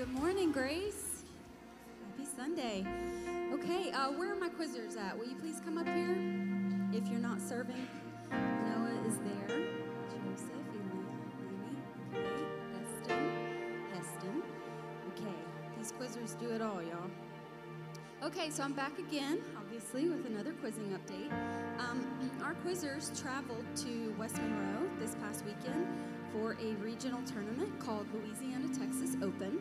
Good morning, Grace. Happy Sunday. Okay, uh, where are my quizzers at? Will you please come up here? If you're not serving, Noah is there. Joseph, Elaine, okay, Heston, Heston. Okay, these quizzers do it all, y'all. Okay, so I'm back again, obviously, with another quizzing update. Um, our quizzers traveled to West Monroe this past weekend for a regional tournament called Louisiana Texas Open.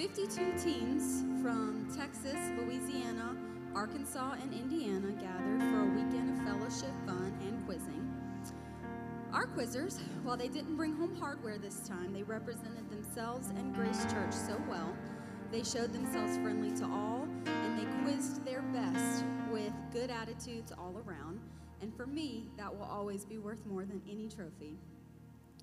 52 teams from Texas, Louisiana, Arkansas, and Indiana gathered for a weekend of fellowship, fun, and quizzing. Our quizzers, while they didn't bring home hardware this time, they represented themselves and Grace Church so well. They showed themselves friendly to all, and they quizzed their best with good attitudes all around. And for me, that will always be worth more than any trophy.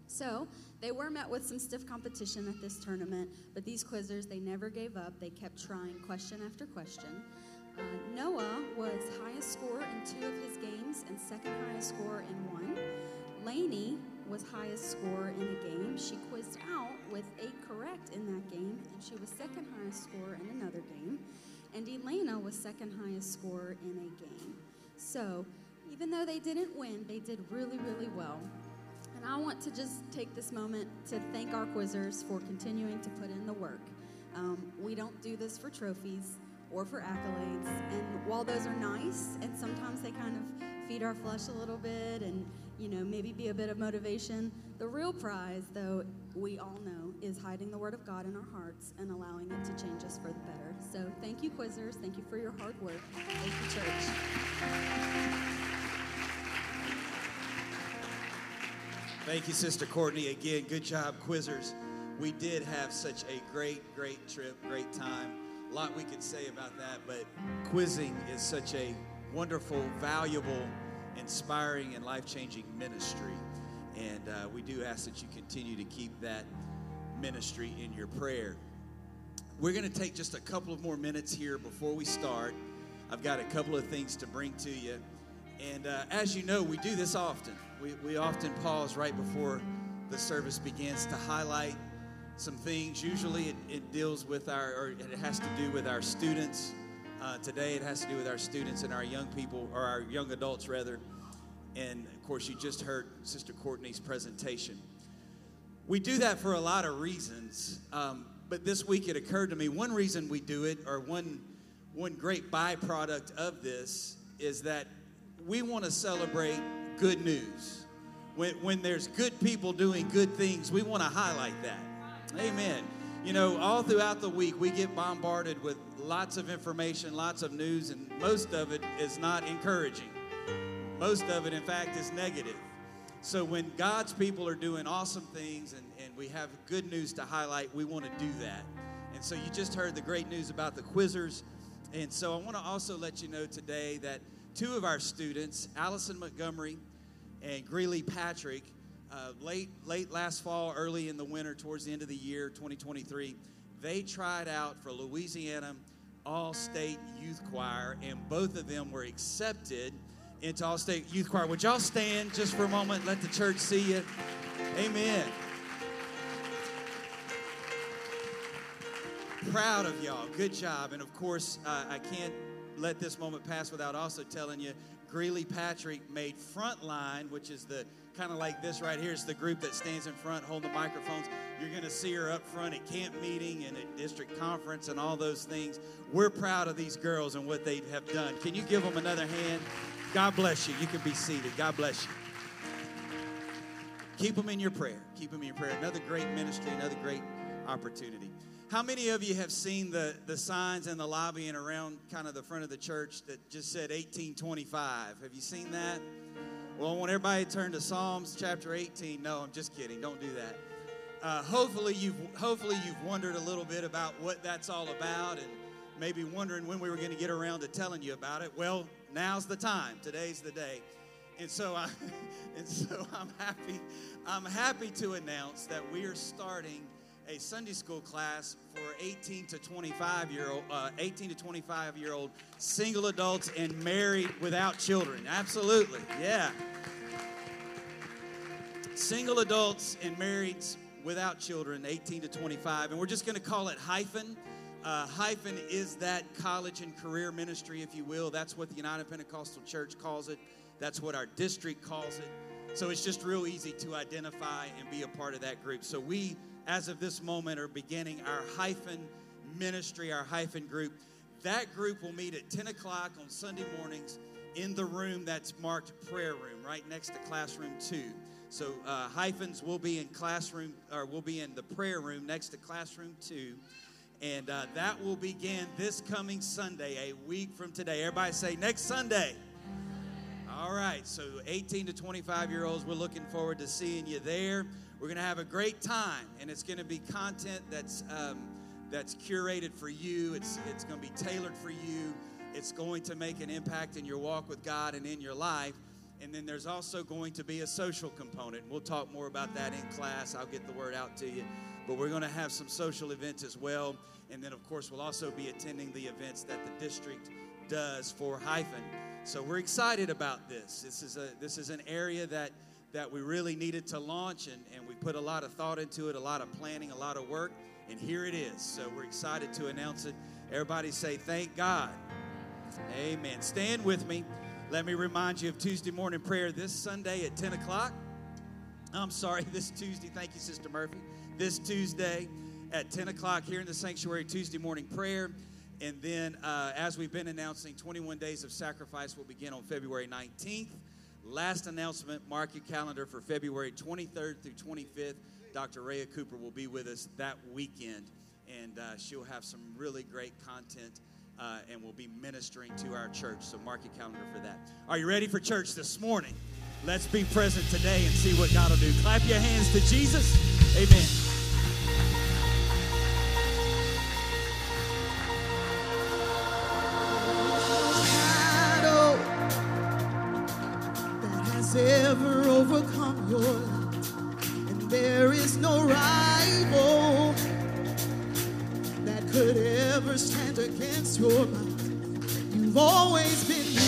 So they were met with some stiff competition at this tournament, but these quizzers, they never gave up. They kept trying question after question. Uh, Noah was highest scorer in two of his games and second highest scorer in one. Lainey was highest scorer in a game. She quizzed out with eight correct in that game, and she was second highest scorer in another game. And Elena was second highest scorer in a game. So even though they didn't win, they did really, really well. And I want to just take this moment to thank our quizzers for continuing to put in the work. Um, we don't do this for trophies or for accolades. And while those are nice, and sometimes they kind of feed our flesh a little bit and, you know, maybe be a bit of motivation, the real prize, though, we all know, is hiding the Word of God in our hearts and allowing it to change us for the better. So thank you, quizzers. Thank you for your hard work. Thank you, church. Thank you, Sister Courtney. Again, good job, quizzers. We did have such a great, great trip, great time. A lot we could say about that, but quizzing is such a wonderful, valuable, inspiring, and life changing ministry. And uh, we do ask that you continue to keep that ministry in your prayer. We're going to take just a couple of more minutes here before we start. I've got a couple of things to bring to you. And uh, as you know, we do this often. We, we often pause right before the service begins to highlight some things. Usually it, it deals with our, or it has to do with our students. Uh, today it has to do with our students and our young people, or our young adults rather. And of course, you just heard Sister Courtney's presentation. We do that for a lot of reasons. Um, but this week it occurred to me one reason we do it, or one, one great byproduct of this, is that we want to celebrate good news. When, when there's good people doing good things, we want to highlight that. Amen. You know, all throughout the week, we get bombarded with lots of information, lots of news, and most of it is not encouraging. Most of it, in fact, is negative. So when God's people are doing awesome things and, and we have good news to highlight, we want to do that. And so you just heard the great news about the quizzers. And so I want to also let you know today that two of our students, Allison Montgomery and Greeley Patrick, uh, late late last fall, early in the winter, towards the end of the year, 2023, they tried out for Louisiana All State Youth Choir, and both of them were accepted into All State Youth Choir. Would y'all stand just for a moment? Let the church see you. Amen. Proud of y'all. Good job. And of course, uh, I can't let this moment pass without also telling you Greeley Patrick made Frontline, which is the kind of like this right here. It's the group that stands in front holding the microphones. You're going to see her up front at camp meeting and at district conference and all those things. We're proud of these girls and what they have done. Can you give them another hand? God bless you. You can be seated. God bless you. Keep them in your prayer. Keep them in your prayer. Another great ministry, another great opportunity. How many of you have seen the, the signs in the lobby and around kind of the front of the church that just said 1825? Have you seen that? Well, I want everybody to turn to Psalms chapter 18. No, I'm just kidding. Don't do that. Uh, hopefully, you've hopefully you've wondered a little bit about what that's all about, and maybe wondering when we were going to get around to telling you about it. Well, now's the time. Today's the day, and so I and so I'm happy. I'm happy to announce that we are starting a Sunday school class for 18 to 25 year old, uh, 18 to 25 year old single adults and married without children. Absolutely, yeah. Single adults and married without children, 18 to 25, and we're just going to call it hyphen. Uh, hyphen is that college and career ministry, if you will. That's what the United Pentecostal Church calls it. That's what our district calls it. So it's just real easy to identify and be a part of that group. So we, as of this moment, are beginning our hyphen ministry, our hyphen group. That group will meet at 10 o'clock on Sunday mornings in the room that's marked prayer room, right next to classroom two. So uh, hyphens will be in classroom, or will be in the prayer room next to classroom two. And uh, that will begin this coming Sunday, a week from today. Everybody say next Sunday. All right, so 18 to 25 year olds, we're looking forward to seeing you there. We're going to have a great time, and it's going to be content that's um, that's curated for you. It's it's going to be tailored for you. It's going to make an impact in your walk with God and in your life. And then there's also going to be a social component. We'll talk more about that in class. I'll get the word out to you. But we're going to have some social events as well. And then, of course, we'll also be attending the events that the district does for Hyphen. So we're excited about this. This is a this is an area that that we really needed to launch, and, and we put a lot of thought into it, a lot of planning, a lot of work, and here it is. So we're excited to announce it. Everybody say, Thank God. Amen. Stand with me. Let me remind you of Tuesday morning prayer this Sunday at 10 o'clock. I'm sorry, this Tuesday. Thank you, Sister Murphy. This Tuesday at 10 o'clock here in the sanctuary, Tuesday morning prayer. And then, uh, as we've been announcing, 21 Days of Sacrifice will begin on February 19th. Last announcement mark your calendar for February 23rd through 25th. Dr. Rhea Cooper will be with us that weekend, and uh, she'll have some really great content uh, and will be ministering to our church. So mark your calendar for that. Are you ready for church this morning? Let's be present today and see what God will do. Clap your hands to Jesus. Amen. No rival that could ever stand against your might. You've always been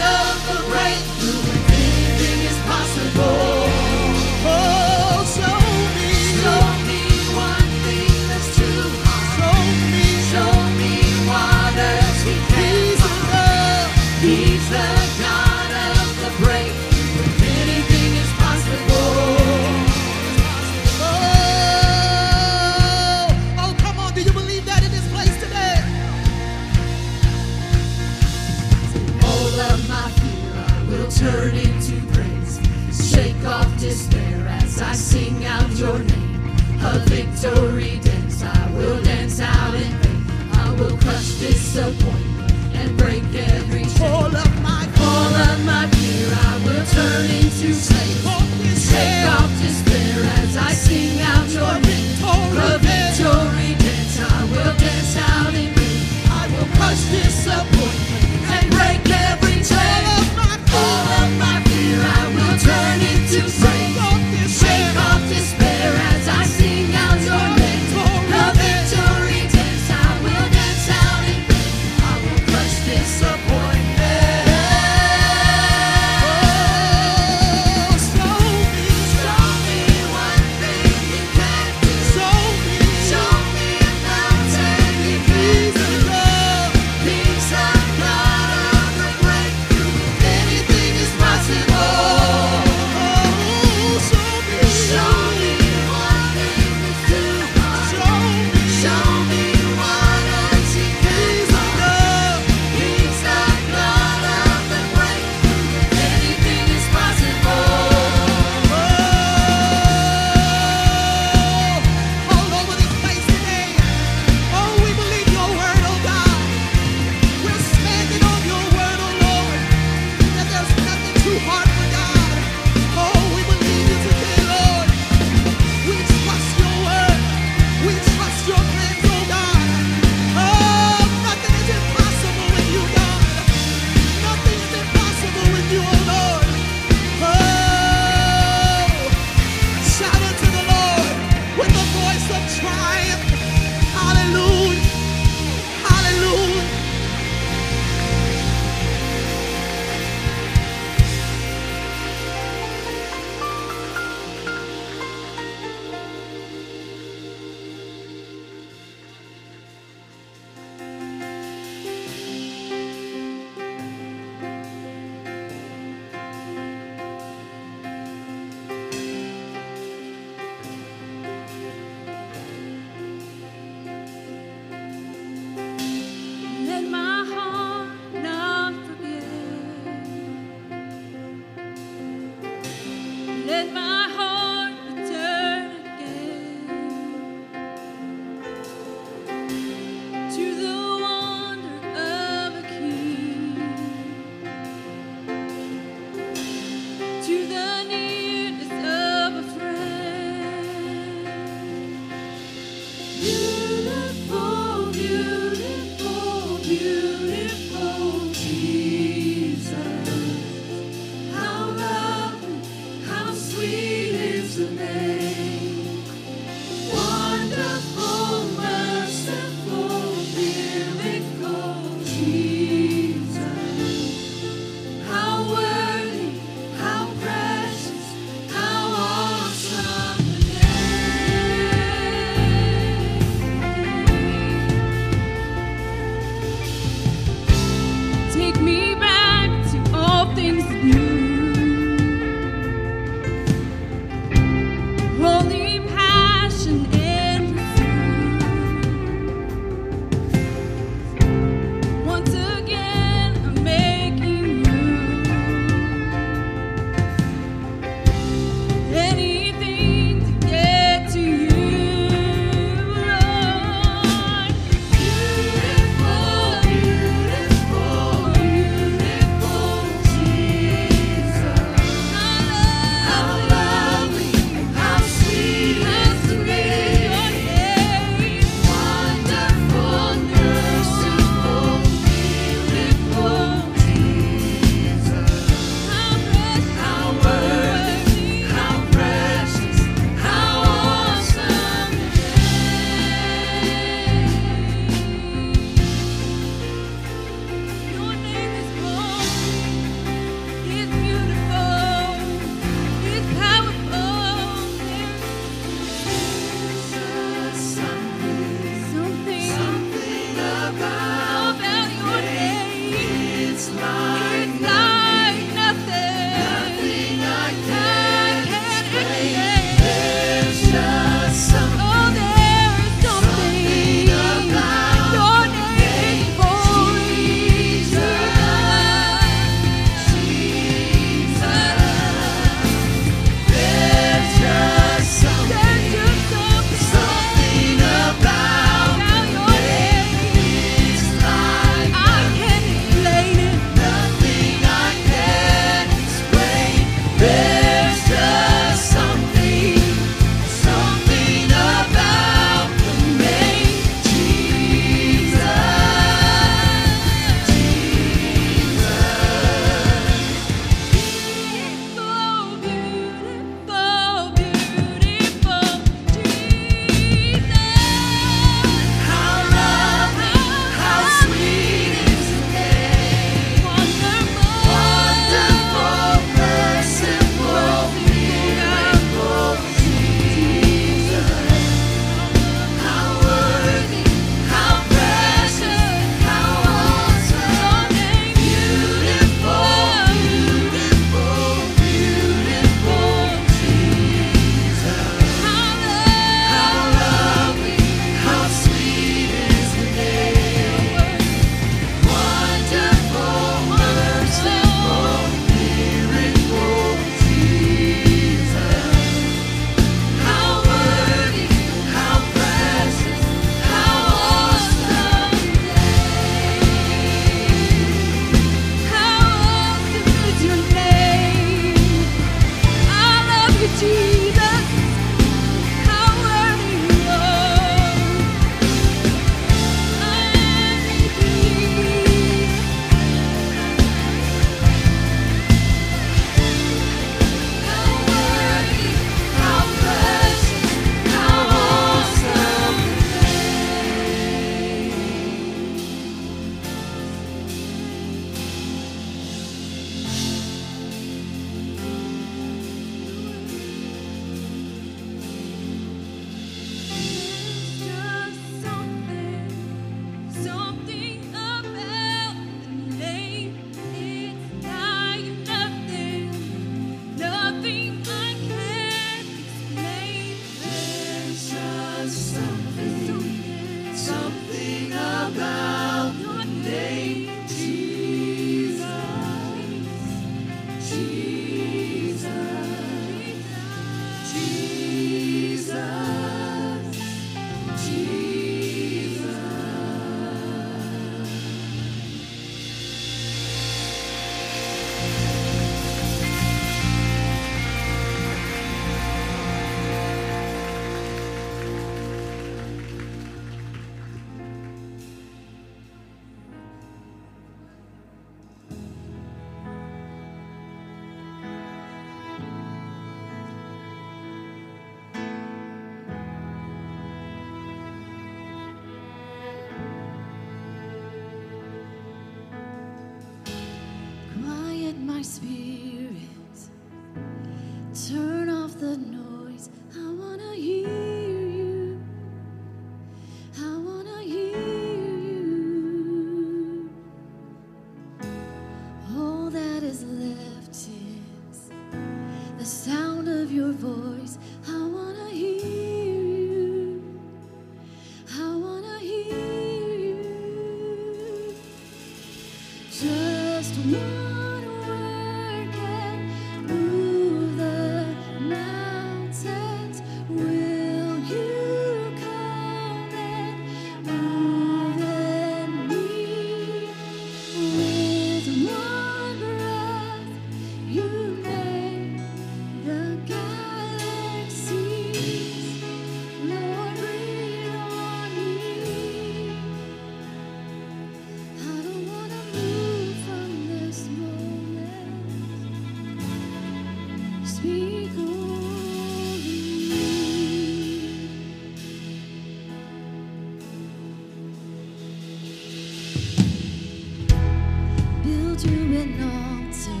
to an altar.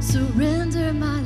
Surrender my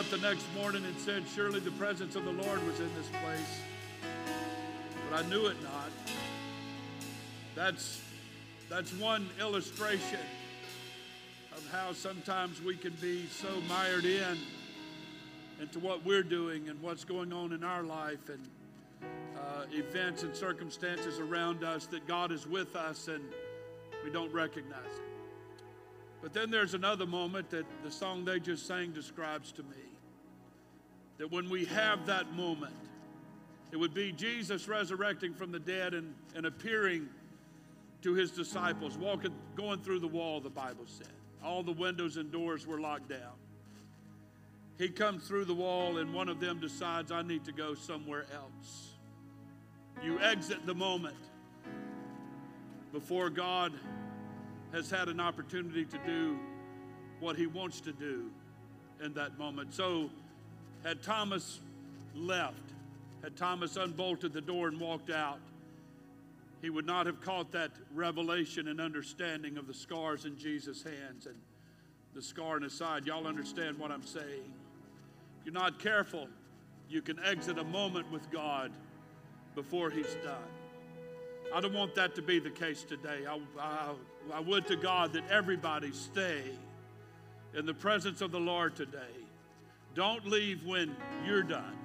up the next morning and said, Surely the presence of the Lord was in this place. But I knew it not. That's, that's one illustration of how sometimes we can be so mired in into what we're doing and what's going on in our life and uh, events and circumstances around us that God is with us and we don't recognize it. But then there's another moment that the song they just sang describes to me. That when we have that moment, it would be Jesus resurrecting from the dead and, and appearing to his disciples, walking, going through the wall, the Bible said. All the windows and doors were locked down. He comes through the wall, and one of them decides, I need to go somewhere else. You exit the moment before God has had an opportunity to do what he wants to do in that moment. So, had Thomas left, had Thomas unbolted the door and walked out, he would not have caught that revelation and understanding of the scars in Jesus' hands and the scar in his side. Y'all understand what I'm saying? If you're not careful, you can exit a moment with God before he's done. I don't want that to be the case today. I, I, I would to God that everybody stay in the presence of the Lord today. Don't leave when you're done.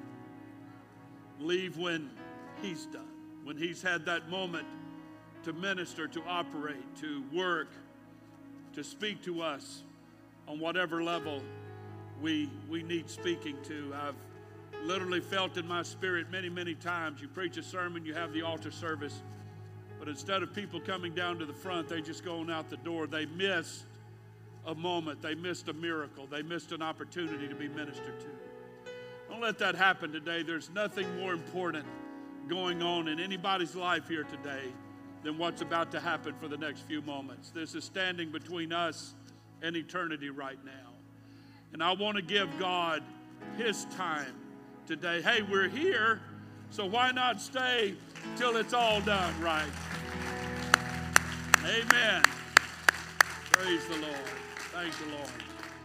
Leave when He's done, when He's had that moment to minister, to operate, to work, to speak to us on whatever level we, we need speaking to. I've literally felt in my spirit many, many times. You preach a sermon, you have the altar service, but instead of people coming down to the front, they just going out the door. They missed a moment, they missed a miracle, they missed an opportunity to be ministered to. Don't let that happen today. There's nothing more important going on in anybody's life here today than what's about to happen for the next few moments. This is standing between us and eternity right now. And I want to give God His time today. Hey, we're here, so why not stay till it's all done right? Amen. Praise the Lord. Thank the Lord.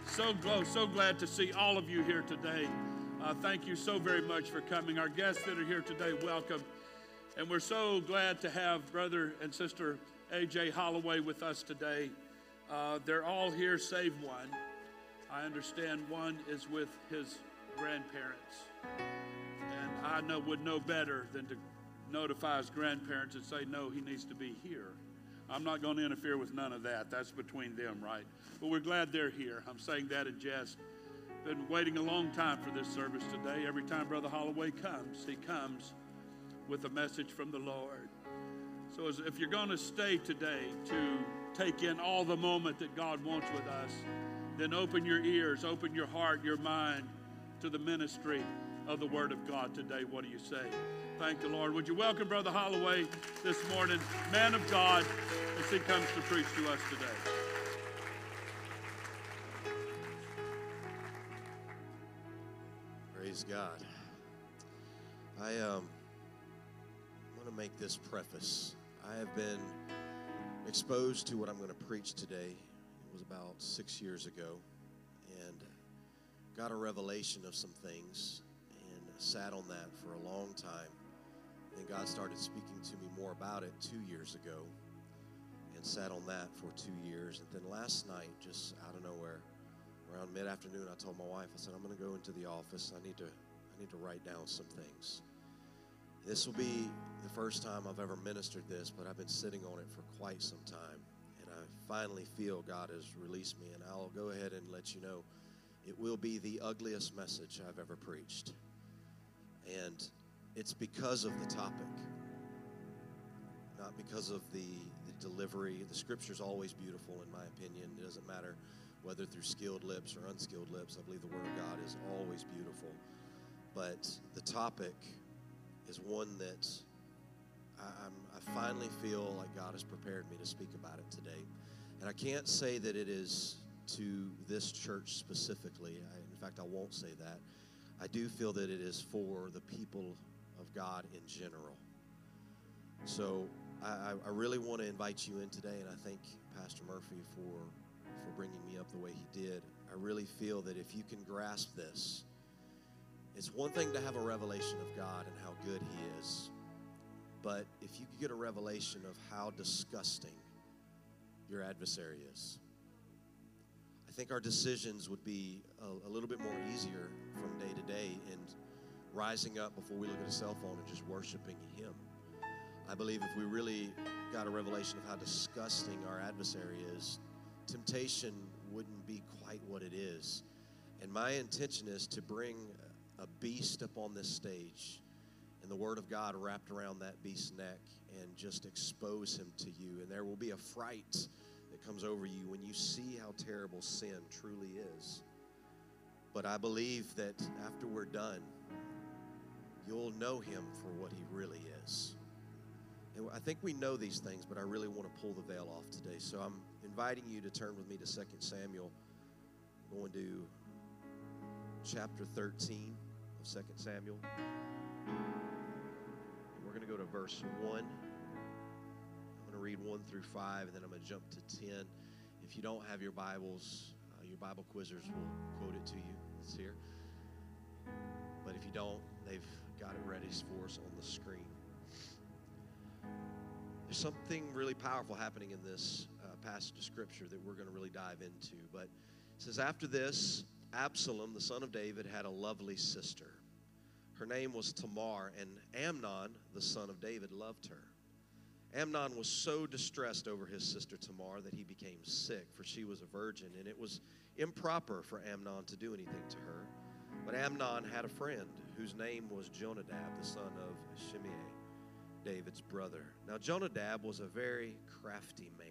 So, glad, so glad to see all of you here today. Uh, thank you so very much for coming. Our guests that are here today, welcome. And we're so glad to have brother and sister AJ Holloway with us today. Uh, they're all here save one. I understand one is with his grandparents. And I know would know better than to notify his grandparents and say, no, he needs to be here. I'm not going to interfere with none of that. That's between them, right? But we're glad they're here. I'm saying that in jest. Been waiting a long time for this service today. Every time Brother Holloway comes, he comes with a message from the Lord. So if you're going to stay today to take in all the moment that God wants with us, then open your ears, open your heart, your mind to the ministry of the Word of God today. What do you say? Thank the Lord. Would you welcome Brother Holloway this morning, man of God, as he comes to preach to us today? Praise God. I um, want to make this preface. I have been exposed to what I'm going to preach today. It was about six years ago, and got a revelation of some things, sat on that for a long time. And God started speaking to me more about it two years ago, and sat on that for two years. And then last night, just out of nowhere, around mid-afternoon i told my wife i said i'm going to go into the office i need to i need to write down some things this will be the first time i've ever ministered this but i've been sitting on it for quite some time and i finally feel god has released me and i'll go ahead and let you know it will be the ugliest message I've ever preached. And it's because of the topic, not because of the, the delivery. The scripture's always beautiful, in my opinion. It doesn't matter whether through skilled lips or unskilled lips. I believe the Word of God is always beautiful. But the topic is one that I, I'm, I finally feel like God has prepared me to speak about it today. And I can't say that it is to this church specifically. I, in fact, I won't say that. I do feel that it is for the people of God in general. So I, I really want to invite you in today, and I thank Pastor Murphy for for bringing me up the way he did. I really feel that if you can grasp this, it's one thing to have a revelation of God and how good he is, but if you could get a revelation of how disgusting your adversary is, I think our decisions would be a, a little bit more easier from day to day and rising up before we look at a cell phone and just worshiping him. I believe if we really got a revelation of how disgusting our adversary is, temptation wouldn't be quite what it is. And my intention is to bring a beast up on this stage and the Word of God wrapped around that beast's neck and just expose him to you. And there will be a fright that comes over you when you see how terrible sin truly is. But I believe that after we're done, you'll know him for what he really is. And I think we know these things, but I really want to pull the veil off today. So I'm inviting you to turn with me to 2 Samuel. I'm going to chapter 13 of 2 Samuel. We're going to go to verse 1. I'm going to read 1 through 5, and then I'm going to jump to 10. If you don't have your Bibles, uh, your Bible quizzers will quote it to you. It's here. But if you don't, they've got it ready for us on the screen. There's something really powerful happening in this uh, passage of Scripture that we're going to really dive into. But it says, After this, Absalom, the son of David, had a lovely sister. Her name was Tamar, and Amnon, the son of David, loved her. Amnon was so distressed over his sister Tamar that he became sick, for she was a virgin, and it was improper for Amnon to do anything to her. But Amnon had a friend whose name was Jonadab, the son of Shimei, David's brother. Now, Jonadab was a very crafty man.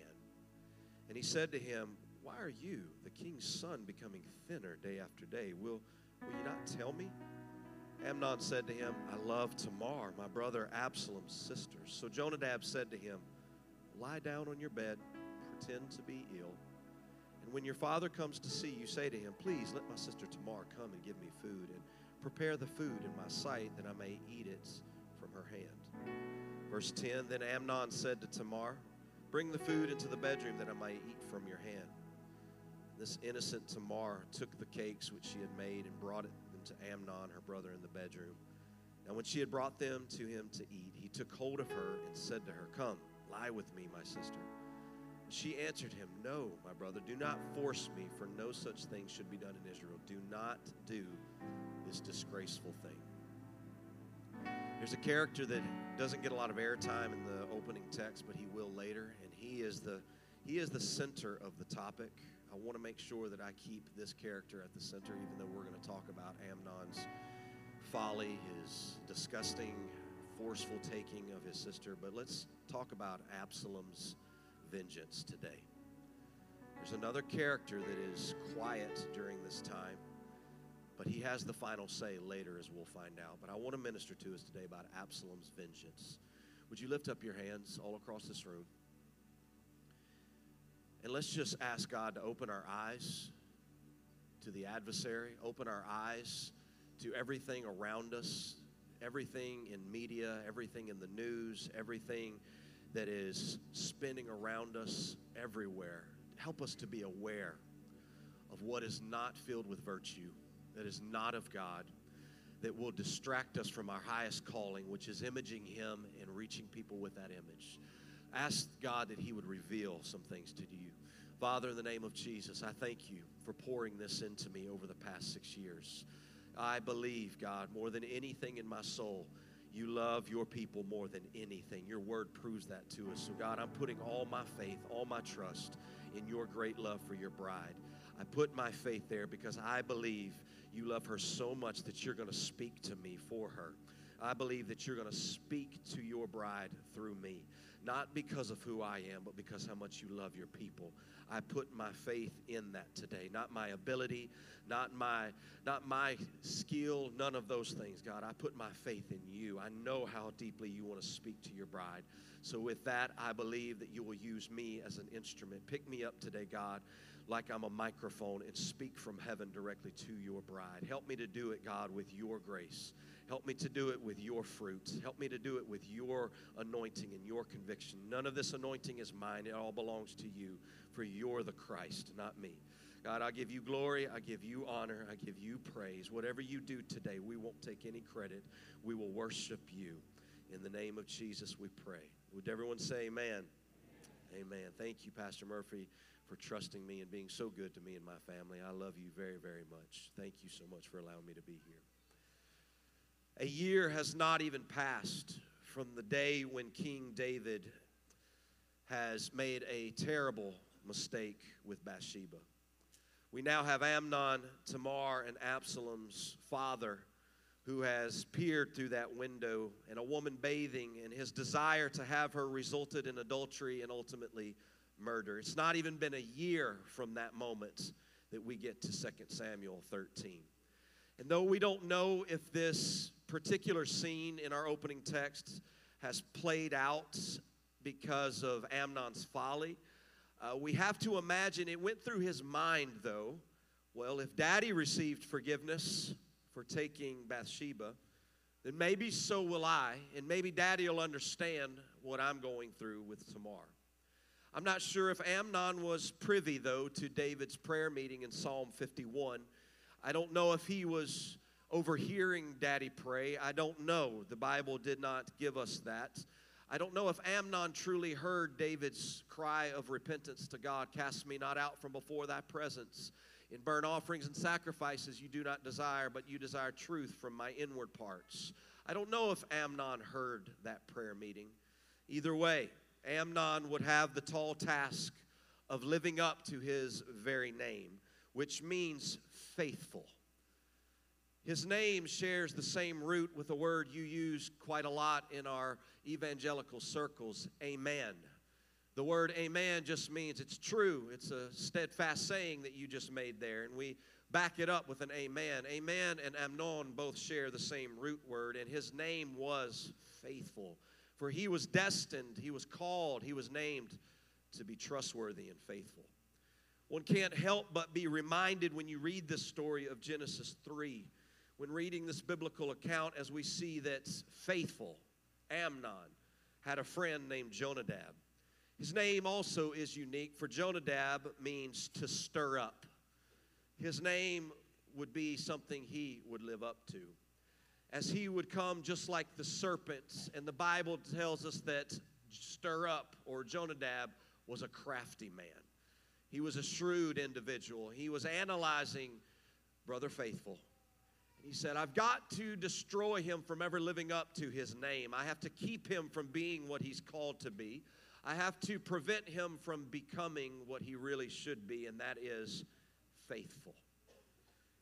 And he said to him, Why are you, the king's son, becoming thinner day after day? Will, will you not tell me? Amnon said to him, I love Tamar, my brother Absalom's sister. So Jonadab said to him, Lie down on your bed, pretend to be ill. And when your father comes to see you, say to him, Please let my sister Tamar come and give me food, and prepare the food in my sight that I may eat it from her hand. Verse 10 Then Amnon said to Tamar, Bring the food into the bedroom that I may eat from your hand. This innocent Tamar took the cakes which she had made and brought it to Amnon, her brother, in the bedroom. Now, when she had brought them to him to eat, he took hold of her and said to her, Come, lie with me, my sister. She answered him, No, my brother, do not force me, for no such thing should be done in Israel. Do not do this disgraceful thing. There's a character that doesn't get a lot of airtime in the opening text, but he will later, and he is the he is the center of the topic. I want to make sure that I keep this character at the center, even though we're going to talk about Amnon's folly, his disgusting, forceful taking of his sister. But let's talk about Absalom's vengeance today. There's another character that is quiet during this time, but he has the final say later, as we'll find out. But I want to minister to us today about Absalom's vengeance. Would you lift up your hands all across this room? And let's just ask God to open our eyes to the adversary, open our eyes to everything around us, everything in media, everything in the news, everything that is spinning around us everywhere. Help us to be aware of what is not filled with virtue, that is not of God, that will distract us from our highest calling, which is imaging Him and reaching people with that image. Ask God that He would reveal some things to you. Father, in the name of Jesus, I thank you for pouring this into me over the past six years. I believe, God, more than anything in my soul, you love your people more than anything. Your word proves that to us. So, God, I'm putting all my faith, all my trust in your great love for your bride. I put my faith there because I believe you love her so much that you're going to speak to me for her. I believe that you're going to speak to your bride through me, not because of who I am, but because how much you love your people. I put my faith in that today, not my ability, not my not my skill, none of those things, God. I put my faith in you. I know how deeply you want to speak to your bride. So with that, I believe that you will use me as an instrument. Pick me up today, God like I'm a microphone and speak from heaven directly to your bride. Help me to do it, God, with your grace. Help me to do it with your fruit. Help me to do it with your anointing and your conviction. None of this anointing is mine, it all belongs to you, for you're the Christ, not me. God, I give you glory, I give you honor, I give you praise. Whatever you do today, we won't take any credit. We will worship you. In the name of Jesus, we pray. Would everyone say amen? Amen. Thank you, Pastor Murphy for trusting me and being so good to me and my family. I love you very, very much. Thank you so much for allowing me to be here. A year has not even passed from the day when King David has made a terrible mistake with Bathsheba. We now have Amnon, Tamar, and Absalom's father who has peered through that window and a woman bathing, and his desire to have her resulted in adultery and ultimately murder. It's not even been a year from that moment that we get to 2 Samuel 13. And though we don't know if this particular scene in our opening text has played out because of Amnon's folly, uh, we have to imagine it went through his mind, though. Well, if daddy received forgiveness for taking Bathsheba, then maybe so will I, and maybe daddy will understand what I'm going through with Tamar. I'm not sure if Amnon was privy, though, to David's prayer meeting in Psalm 51. I don't know if he was overhearing Daddy pray. I don't know. The Bible did not give us that. I don't know if Amnon truly heard David's cry of repentance to God Cast me not out from before thy presence. In burnt offerings and sacrifices you do not desire, but you desire truth from my inward parts. I don't know if Amnon heard that prayer meeting. Either way, Amnon would have the tall task of living up to his very name, which means faithful. His name shares the same root with a word you use quite a lot in our evangelical circles amen. The word amen just means it's true. It's a steadfast saying that you just made there. And we back it up with an amen. Amen and Amnon both share the same root word, and his name was faithful. For he was destined, he was called, he was named to be trustworthy and faithful. One can't help but be reminded when you read this story of Genesis 3, when reading this biblical account, as we see that faithful Amnon had a friend named Jonadab. His name also is unique, for Jonadab means to stir up. His name would be something he would live up to as he would come just like the serpent. And the Bible tells us that stir up or Jonadab was a crafty man. He was a shrewd individual. He was analyzing Brother Faithful. And he said, I've got to destroy him from ever living up to his name. I have to keep him from being what he's called to be. I have to prevent him from becoming what he really should be, and that is faithful.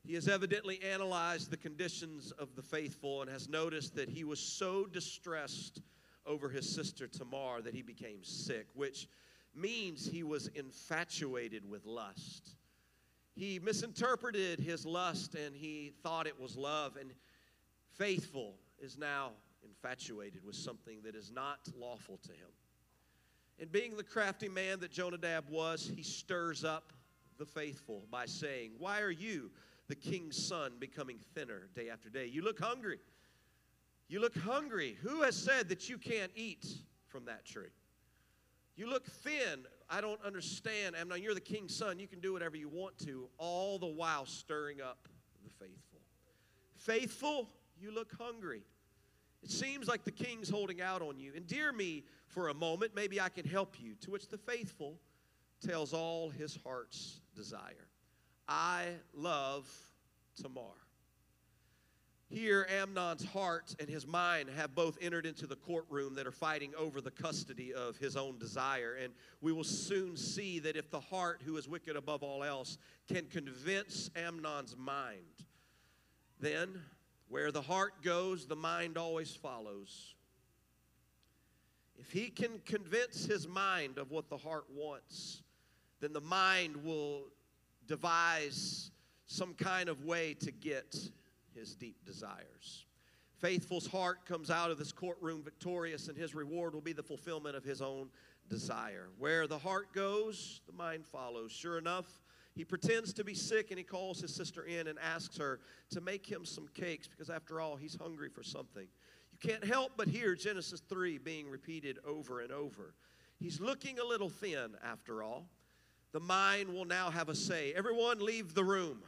He has evidently analyzed the conditions of the faithful and has noticed that he was so distressed over his sister Tamar that he became sick, which means he was infatuated with lust. He misinterpreted his lust and he thought it was love, and faithful is now infatuated with something that is not lawful to him. And being the crafty man that Jonadab was, he stirs up the faithful by saying, Why are you the king's son becoming thinner day after day. You look hungry. You look hungry. Who has said that you can't eat from that tree? You look thin. I don't understand. Amnon, you're the king's son. You can do whatever you want to, all the while stirring up the faithful. Faithful, you look hungry. It seems like the king's holding out on you. Endear me for a moment. Maybe I can help you. To which the faithful tells all his heart's desire. I love Tamar. Here, Amnon's heart and his mind have both entered into the courtroom that are fighting over the custody of his own desire. And we will soon see that if the heart, who is wicked above all else, can convince Amnon's mind, then where the heart goes, the mind always follows. If he can convince his mind of what the heart wants, then the mind will devise some kind of way to get his deep desires. Faithful's heart comes out of this courtroom victorious, and his reward will be the fulfillment of his own desire. Where the heart goes, the mind follows. Sure enough, he pretends to be sick and he calls his sister in and asks her to make him some cakes because, after all, he's hungry for something. You can't help but hear Genesis 3 being repeated over and over. He's looking a little thin, after all. The mind will now have a say. Everyone, leave the room.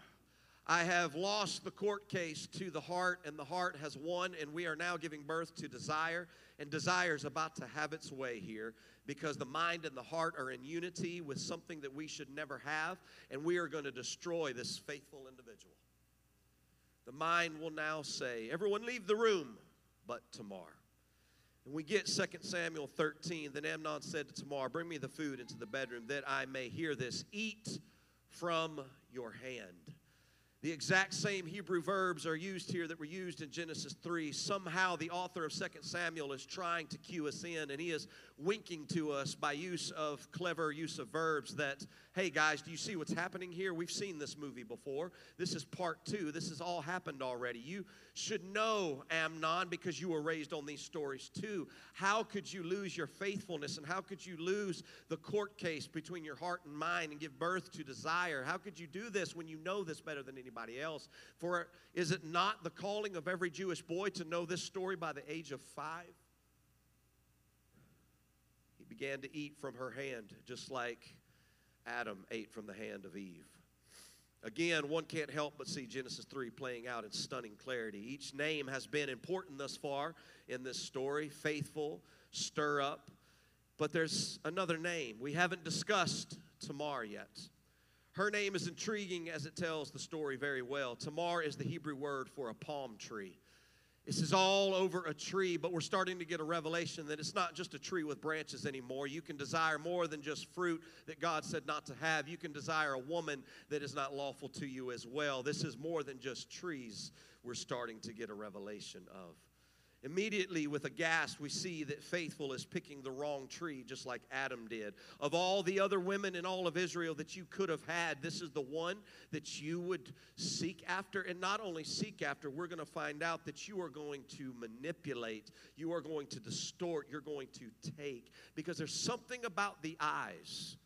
I have lost the court case to the heart, and the heart has won, and we are now giving birth to desire. And desire is about to have its way here because the mind and the heart are in unity with something that we should never have, and we are going to destroy this faithful individual. The mind will now say, Everyone leave the room but Tamar. And we get 2 Samuel 13. Then Amnon said to Tamar, Bring me the food into the bedroom that I may hear this. Eat from your hand. The exact same Hebrew verbs are used here that were used in Genesis 3. Somehow, the author of 2 Samuel is trying to cue us in, and he is winking to us by use of clever use of verbs that, hey guys, do you see what's happening here? We've seen this movie before. This is part two. This has all happened already. You should know Amnon because you were raised on these stories too. How could you lose your faithfulness and how could you lose the court case between your heart and mind and give birth to desire? How could you do this when you know this better than anybody else? For is it not the calling of every Jewish boy to know this story by the age of five? He began to eat from her hand, just like Adam ate from the hand of Eve. Again, one can't help but see Genesis 3 playing out in stunning clarity. Each name has been important thus far in this story faithful, stir up. But there's another name. We haven't discussed Tamar yet. Her name is intriguing as it tells the story very well. Tamar is the Hebrew word for a palm tree. This is all over a tree, but we're starting to get a revelation that it's not just a tree with branches anymore. You can desire more than just fruit that God said not to have. You can desire a woman that is not lawful to you as well. This is more than just trees, we're starting to get a revelation of. Immediately, with a gasp, we see that Faithful is picking the wrong tree, just like Adam did. Of all the other women in all of Israel that you could have had, this is the one that you would seek after. And not only seek after, we're going to find out that you are going to manipulate, you are going to distort, you're going to take. Because there's something about the eyes.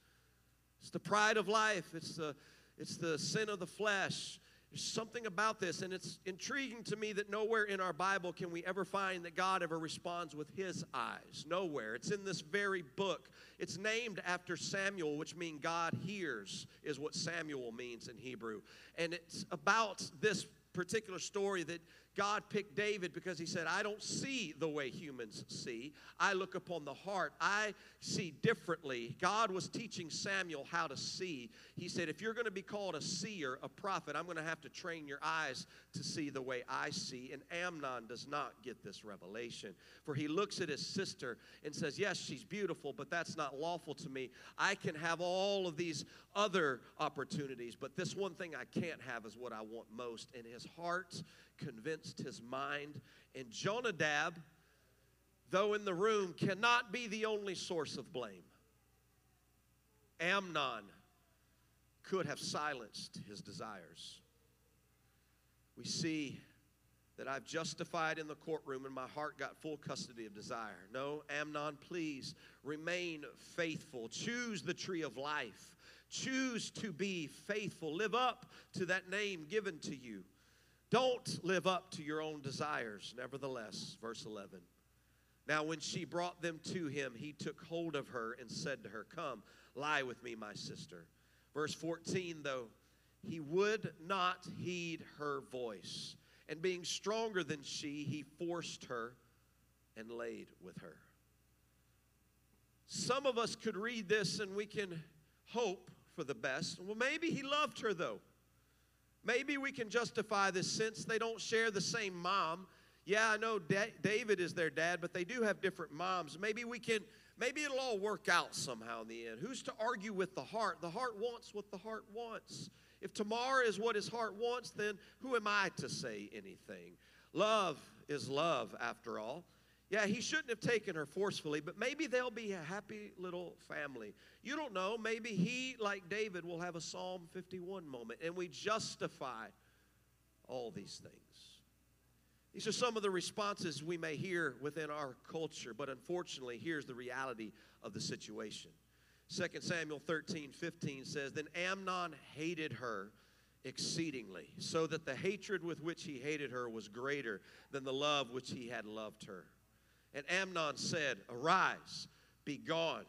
It's the pride of life, it's the, it's the sin of the flesh. There's something about this, and it's intriguing to me that nowhere in our Bible can we ever find that God ever responds with his eyes. Nowhere. It's in this very book. It's named after Samuel, which means God hears, is what Samuel means in Hebrew. And it's about this particular story that God picked David because he said, I don't see the way humans see. I look upon the heart. I see differently. God was teaching Samuel how to see. He said, If you're going to be called a seer, a prophet, I'm going to have to train your eyes to see the way I see. And Amnon does not get this revelation. For he looks at his sister and says, Yes, she's beautiful, but that's not lawful to me. I can have all of these other opportunities, but this one thing I can't have is what I want most. And his heart convinced his mind. And Jonadab, though in the room, cannot be the only source of blame. Amnon could have silenced his desires. We see that I've justified in the courtroom and my heart got full custody of desire. No, Amnon, please remain faithful. Choose the tree of life. Choose to be faithful. Live up to that name given to you. Don't live up to your own desires, nevertheless. Verse 11. Now, when she brought them to him, he took hold of her and said to her, Come, lie with me, my sister. Verse 14, though, he would not heed her voice. And being stronger than she, he forced her and laid with her. Some of us could read this and we can hope for the best. Well, maybe he loved her, though. Maybe we can justify this since they don't share the same mom. Yeah, I know da- David is their dad, but they do have different moms. Maybe we can, maybe it'll all work out somehow in the end. Who's to argue with the heart? The heart wants what the heart wants. If Tamar is what his heart wants, then who am I to say anything? Love is love, after all. Yeah, he shouldn't have taken her forcefully, but maybe they'll be a happy little family. You don't know. Maybe he, like David, will have a Psalm 51 moment, and we justify all these things. These are some of the responses we may hear within our culture, but unfortunately, here's the reality of the situation. 2 Samuel 13, 15 says, Then Amnon hated her exceedingly, so that the hatred with which he hated her was greater than the love which he had loved her. And Amnon said, Arise, be gone.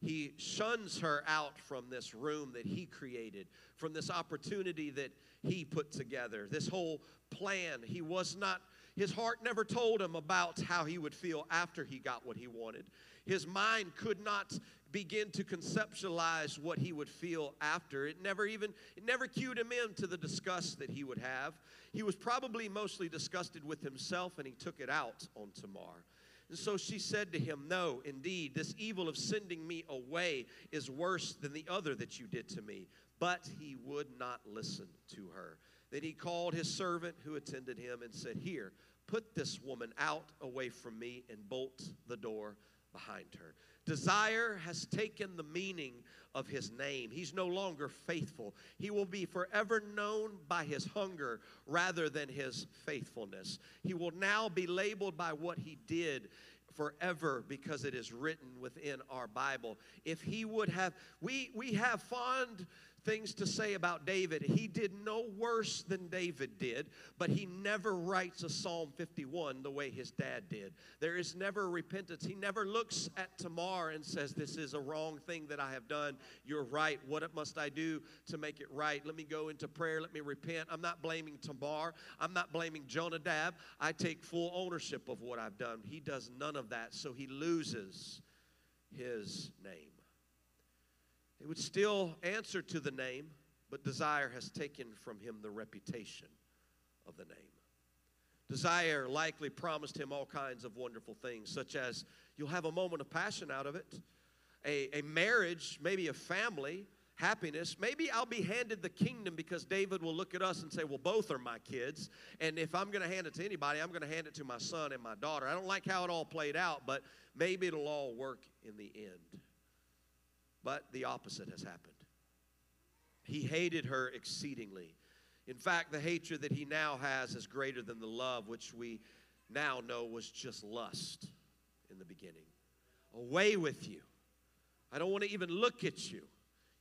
He shuns her out from this room that he created, from this opportunity that he put together, this whole plan. He was not, his heart never told him about how he would feel after he got what he wanted. His mind could not begin to conceptualize what he would feel after. It never even, it never cued him in to the disgust that he would have. He was probably mostly disgusted with himself and he took it out on Tamar. And so she said to him, No, indeed, this evil of sending me away is worse than the other that you did to me. But he would not listen to her. Then he called his servant who attended him and said, Here, put this woman out away from me and bolt the door behind her. Desire has taken the meaning of his name. He's no longer faithful. He will be forever known by his hunger rather than his faithfulness. He will now be labeled by what he did forever because it is written within our Bible. If he would have, we, we have fond things to say about David. He did no worse than David did, but he never writes a Psalm 51 the way his dad did. There is never repentance. He never looks at Tamar and says, This is a wrong thing that I have done. You're right. What must I do to make it right? Let me go into prayer. Let me repent. I'm not blaming Tamar. I'm not blaming Jonadab. I take full ownership of what I've done. He does none of that, so he loses his name. They would still answer to the name, but desire has taken from him the reputation of the name. Desire likely promised him all kinds of wonderful things, such as you'll have a moment of passion out of it, a, a marriage, maybe a family, happiness. Maybe I'll be handed the kingdom because David will look at us and say, Well, both are my kids. And if I'm going to hand it to anybody, I'm going to hand it to my son and my daughter. I don't like how it all played out, but maybe it'll all work in the end. But the opposite has happened. He hated her exceedingly. In fact, the hatred that he now has is greater than the love which we now know was just lust in the beginning. Away with you. I don't want to even look at you.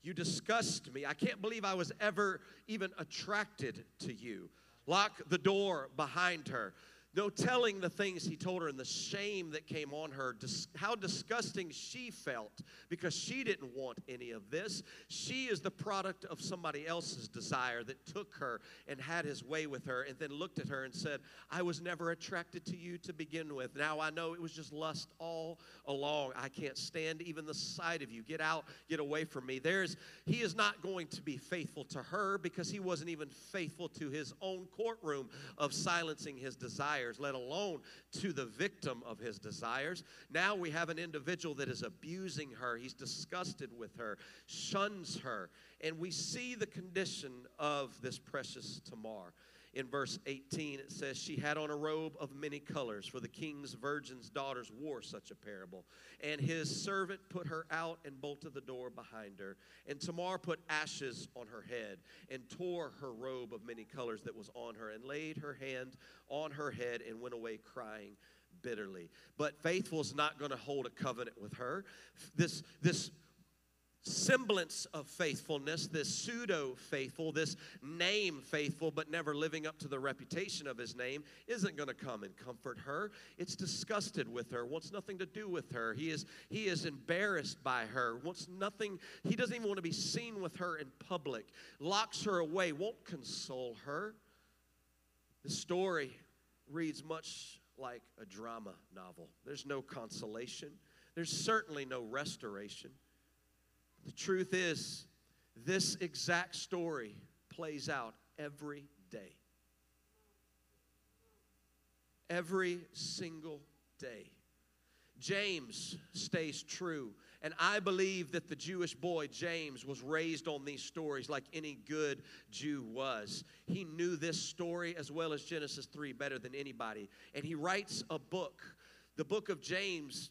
You disgust me. I can't believe I was ever even attracted to you. Lock the door behind her. No telling the things he told her and the shame that came on her, dis- how disgusting she felt because she didn't want any of this. She is the product of somebody else's desire that took her and had his way with her and then looked at her and said, I was never attracted to you to begin with. Now I know it was just lust all along. I can't stand even the sight of you. Get out, get away from me. There's he is not going to be faithful to her because he wasn't even faithful to his own courtroom of silencing his desire desires, let alone to the victim of his desires. Now we have an individual that is abusing her. He's disgusted with her, shuns her. And we see the condition of this precious Tamar in verse 18 it says she had on a robe of many colors for the king's virgin's daughters wore such a parable. And his servant put her out and bolted the door behind her. And tamar put ashes on her head and tore her robe of many colors that was on her and laid her hand on her head and went away crying bitterly. But faithful is not going to hold a covenant with her. This this semblance of faithfulness, this pseudo faithful, this name faithful, but never living up to the reputation of his name, isn't going to come and comfort her. It's disgusted with her, wants nothing to do with her. He is, he is embarrassed by her, wants nothing, he doesn't even want to be seen with her in public, locks her away, won't console her. The story reads much like a drama novel. There's no consolation, there's certainly no restoration. The truth is, this exact story plays out every day. Every single day. James stays true. And I believe that the Jewish boy, James, was raised on these stories like any good Jew was. He knew this story as well as Genesis 3 better than anybody. And he writes a book. The book of James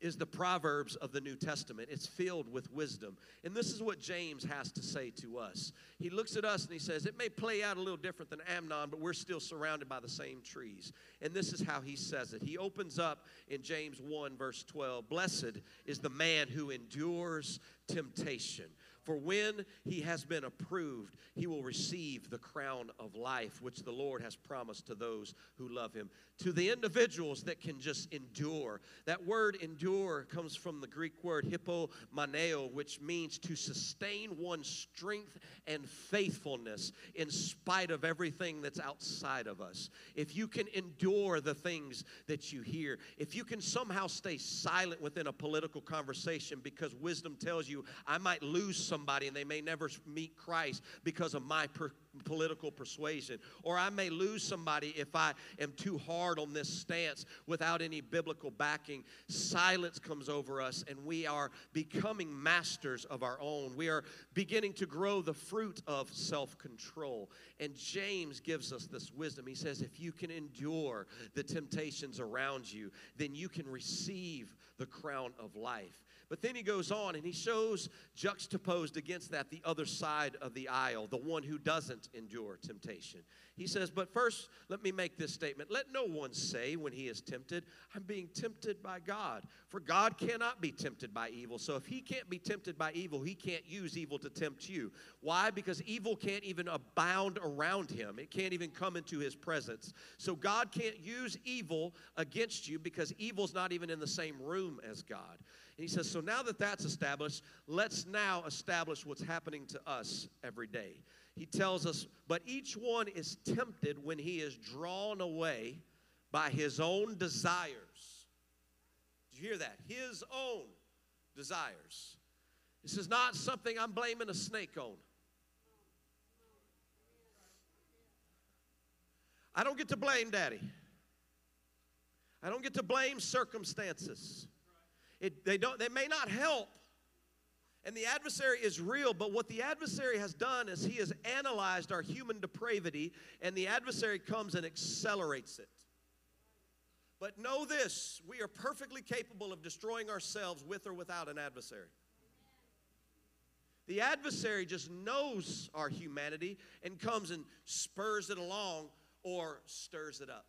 is the Proverbs of the New Testament. It's filled with wisdom. And this is what James has to say to us. He looks at us and he says, It may play out a little different than Amnon, but we're still surrounded by the same trees. And this is how he says it. He opens up in James 1, verse 12 Blessed is the man who endures temptation. For when he has been approved, he will receive the crown of life, which the Lord has promised to those who love him. To the individuals that can just endure, that word endure comes from the Greek word hypomaneo, which means to sustain one's strength and faithfulness in spite of everything that's outside of us. If you can endure the things that you hear, if you can somehow stay silent within a political conversation because wisdom tells you, I might lose some somebody and they may never meet Christ because of my per- political persuasion. Or I may lose somebody if I am too hard on this stance without any biblical backing. Silence comes over us and we are becoming masters of our own. We are beginning to grow the fruit of self control. And James gives us this wisdom. He says, if you can endure the temptations around you, then you can receive the crown of life. But then he goes on and he shows juxtaposed against that the other side of the aisle, the one who doesn't endure temptation. He says, But first, let me make this statement. Let no one say when he is tempted, I'm being tempted by God. For God cannot be tempted by evil. So if he can't be tempted by evil, he can't use evil to tempt you. Why? Because evil can't even abound around him, it can't even come into his presence. So God can't use evil against you because evil's not even in the same room as God. And he says, So now that that's established, let's now establish what's happening to us every day. He tells us, But each one is tempted when he is drawn away by his own desires. Did you hear that? His own desires. This is not something I'm blaming a snake on. I don't get to blame daddy. I don't get to blame circumstances. It, they, don't, they may not help. And the adversary is real, but what the adversary has done is he has analyzed our human depravity, and the adversary comes and accelerates it. But know this we are perfectly capable of destroying ourselves with or without an adversary. The adversary just knows our humanity and comes and spurs it along or stirs it up.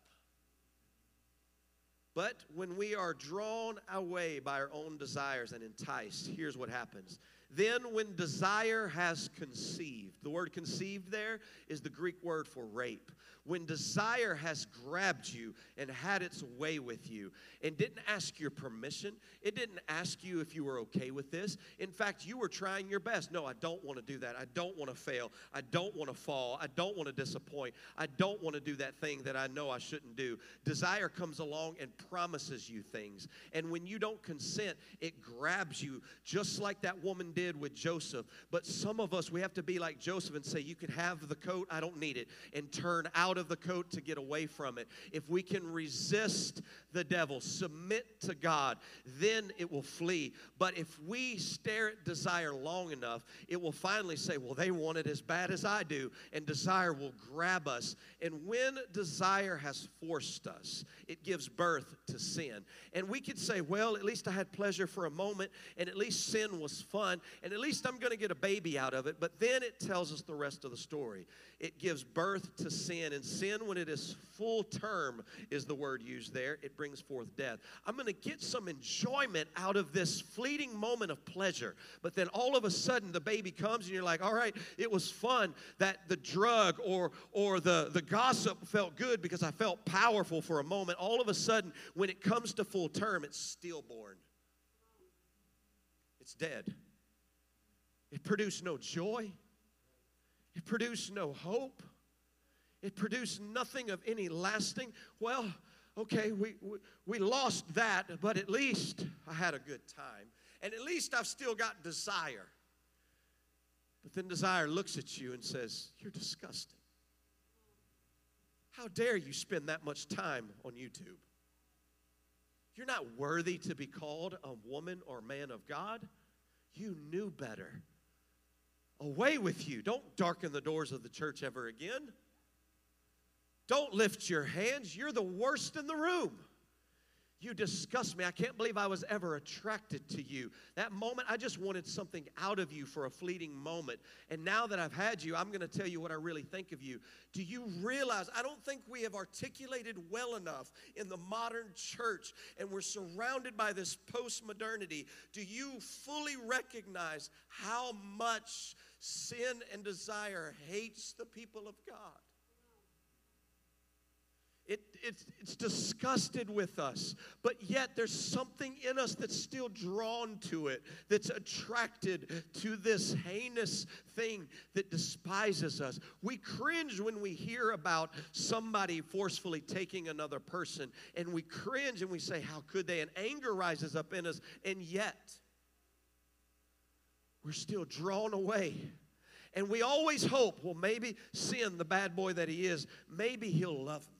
But when we are drawn away by our own desires and enticed, here's what happens. Then, when desire has conceived, the word conceived there is the Greek word for rape when desire has grabbed you and had its way with you and didn't ask your permission, it didn't ask you if you were okay with this. In fact, you were trying your best. No, I don't want to do that. I don't want to fail. I don't want to fall. I don't want to disappoint. I don't want to do that thing that I know I shouldn't do. Desire comes along and promises you things. And when you don't consent, it grabs you just like that woman did with Joseph. But some of us, we have to be like Joseph and say, You can have the coat, I don't need it, and turn out out of the coat to get away from it. If we can resist the devil, submit to God, then it will flee. But if we stare at desire long enough, it will finally say, Well, they want it as bad as I do. And desire will grab us. And when desire has forced us, it gives birth to sin. And we could say, Well, at least I had pleasure for a moment, and at least sin was fun, and at least I'm going to get a baby out of it. But then it tells us the rest of the story. It gives birth to sin. And sin, when it is full term, is the word used there. It brings forth death. I'm going to get some enjoyment out of this fleeting moment of pleasure. But then all of a sudden the baby comes and you're like, all right, it was fun that the drug or or the, the gossip felt good because I felt powerful for a moment. All of a sudden, when it comes to full term, it's stillborn. It's dead. It produced no joy. It produced no hope. It produced nothing of any lasting. Well, okay, we, we, we lost that, but at least I had a good time. And at least I've still got desire. But then desire looks at you and says, You're disgusting. How dare you spend that much time on YouTube? You're not worthy to be called a woman or man of God. You knew better. Away with you. Don't darken the doors of the church ever again. Don't lift your hands. You're the worst in the room. You disgust me. I can't believe I was ever attracted to you. That moment, I just wanted something out of you for a fleeting moment. And now that I've had you, I'm going to tell you what I really think of you. Do you realize? I don't think we have articulated well enough in the modern church, and we're surrounded by this post modernity. Do you fully recognize how much sin and desire hates the people of God? It, it's, it's disgusted with us, but yet there's something in us that's still drawn to it, that's attracted to this heinous thing that despises us. We cringe when we hear about somebody forcefully taking another person, and we cringe and we say, How could they? And anger rises up in us, and yet we're still drawn away. And we always hope, well, maybe sin, the bad boy that he is, maybe he'll love me.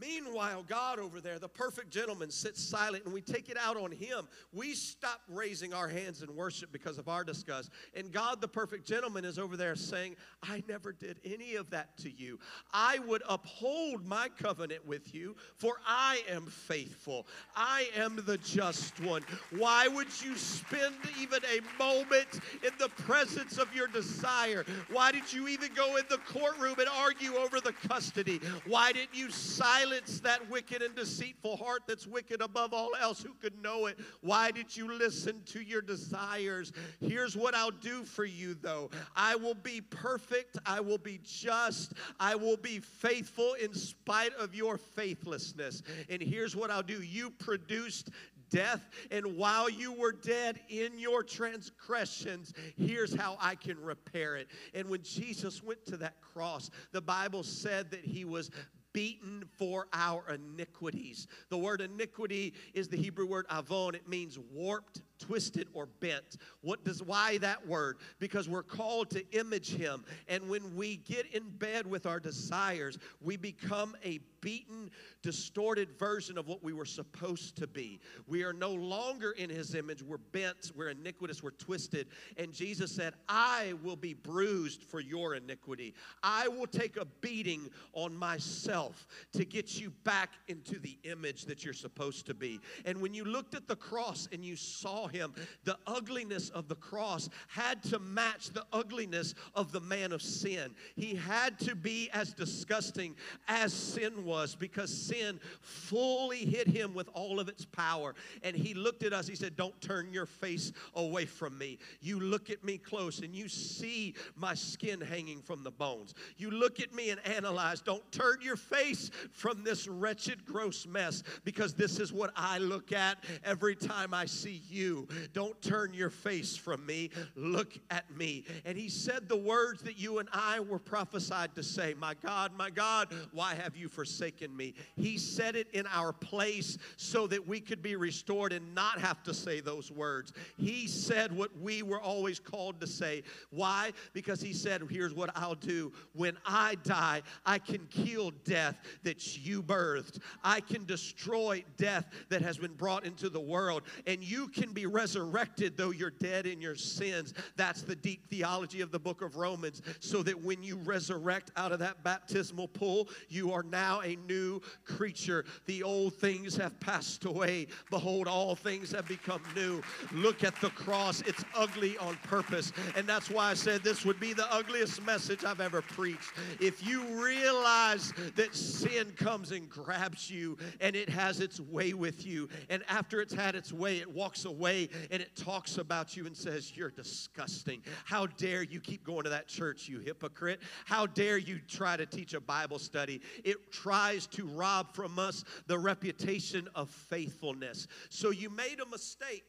Meanwhile, God over there, the perfect gentleman, sits silent and we take it out on him. We stop raising our hands in worship because of our disgust. And God, the perfect gentleman, is over there saying, I never did any of that to you. I would uphold my covenant with you, for I am faithful. I am the just one. Why would you spend even a moment in the presence of your desire? Why did you even go in the courtroom and argue over the custody? Why didn't you silence? Silence that wicked and deceitful heart that's wicked above all else who could know it. Why did you listen to your desires? Here's what I'll do for you, though I will be perfect, I will be just, I will be faithful in spite of your faithlessness. And here's what I'll do you produced death. And while you were dead in your transgressions, here's how I can repair it. And when Jesus went to that cross, the Bible said that he was beaten for our iniquities. The word iniquity is the Hebrew word avon. It means warped, twisted, or bent. What does why that word? Because we're called to image him. And when we get in bed with our desires, we become a beaten, distorted version of what we were supposed to be. We are no longer in his image. We're bent, we're iniquitous, we're twisted. And Jesus said, I will be bruised for your iniquity. I will take a beating on myself to get you back into the image that you're supposed to be. And when you looked at the cross and you saw him, the ugliness of the cross had to match the ugliness of the man of sin. He had to be as disgusting as sin was was because sin fully hit him with all of its power. And he looked at us, he said, Don't turn your face away from me. You look at me close and you see my skin hanging from the bones. You look at me and analyze. Don't turn your face from this wretched, gross mess because this is what I look at every time I see you. Don't turn your face from me. Look at me. And he said the words that you and I were prophesied to say My God, my God, why have you forsaken? forsaken me. He said it in our place so that we could be restored and not have to say those words. He said what we were always called to say. Why? Because He said, Here's what I'll do. When I die, I can kill death that you birthed, I can destroy death that has been brought into the world, and you can be resurrected though you're dead in your sins. That's the deep theology of the book of Romans, so that when you resurrect out of that baptismal pool, you are now a new creature. The old things have passed away. Behold, all things have become new. Look at the cross. It's ugly on purpose. And that's why I said this would be the ugliest message I've ever preached. If you realize that sin comes and grabs you and it has its way with you, and after it's had its way, it walks away and it talks about you and says, You're disgusting. How dare you keep going to that church, you hypocrite? How dare you try to teach a Bible study? It tries to rob from us the reputation of faithfulness. So you made a mistake.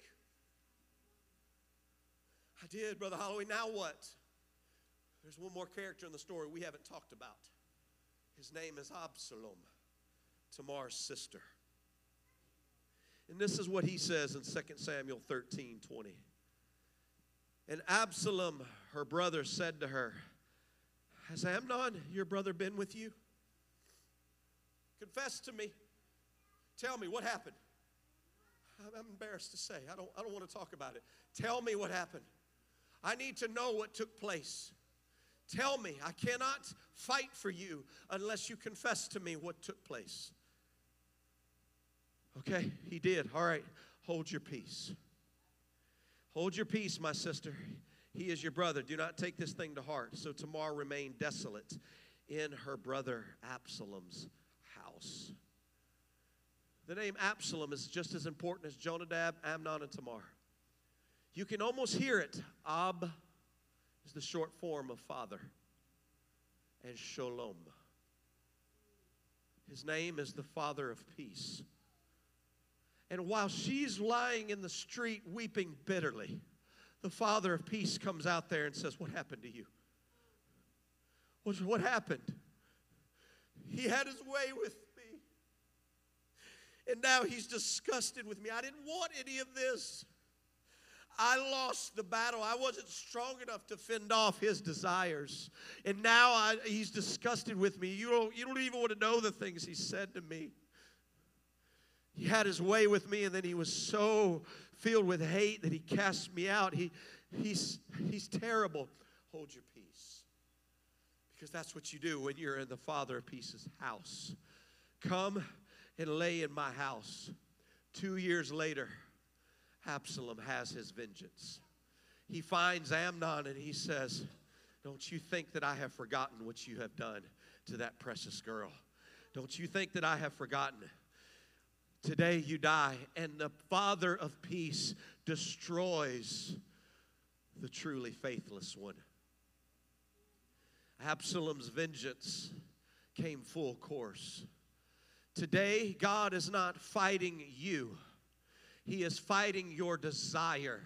I did, Brother Holloway. Now what? There's one more character in the story we haven't talked about. His name is Absalom, Tamar's sister. And this is what he says in 2 Samuel 13 20. And Absalom, her brother, said to her, Has Amnon, your brother, been with you? Confess to me. Tell me what happened. I'm embarrassed to say. I don't, I don't want to talk about it. Tell me what happened. I need to know what took place. Tell me. I cannot fight for you unless you confess to me what took place. Okay, he did. All right, hold your peace. Hold your peace, my sister. He is your brother. Do not take this thing to heart. So Tamar remained desolate in her brother Absalom's house. The name Absalom is just as important as Jonadab, Amnon, and Tamar. You can almost hear it. Ab is the short form of father, and Shalom. His name is the father of peace. And while she's lying in the street weeping bitterly, the Father of peace comes out there and says, What happened to you? What, what happened? He had his way with me. And now he's disgusted with me. I didn't want any of this. I lost the battle. I wasn't strong enough to fend off his desires. And now I, he's disgusted with me. You don't, you don't even want to know the things he said to me. He had his way with me, and then he was so filled with hate that he cast me out. He, he's, he's terrible. Hold your peace. Because that's what you do when you're in the Father of Peace's house. Come and lay in my house. Two years later, Absalom has his vengeance. He finds Amnon and he says, Don't you think that I have forgotten what you have done to that precious girl? Don't you think that I have forgotten? Today you die, and the Father of peace destroys the truly faithless one. Absalom's vengeance came full course. Today, God is not fighting you, He is fighting your desire.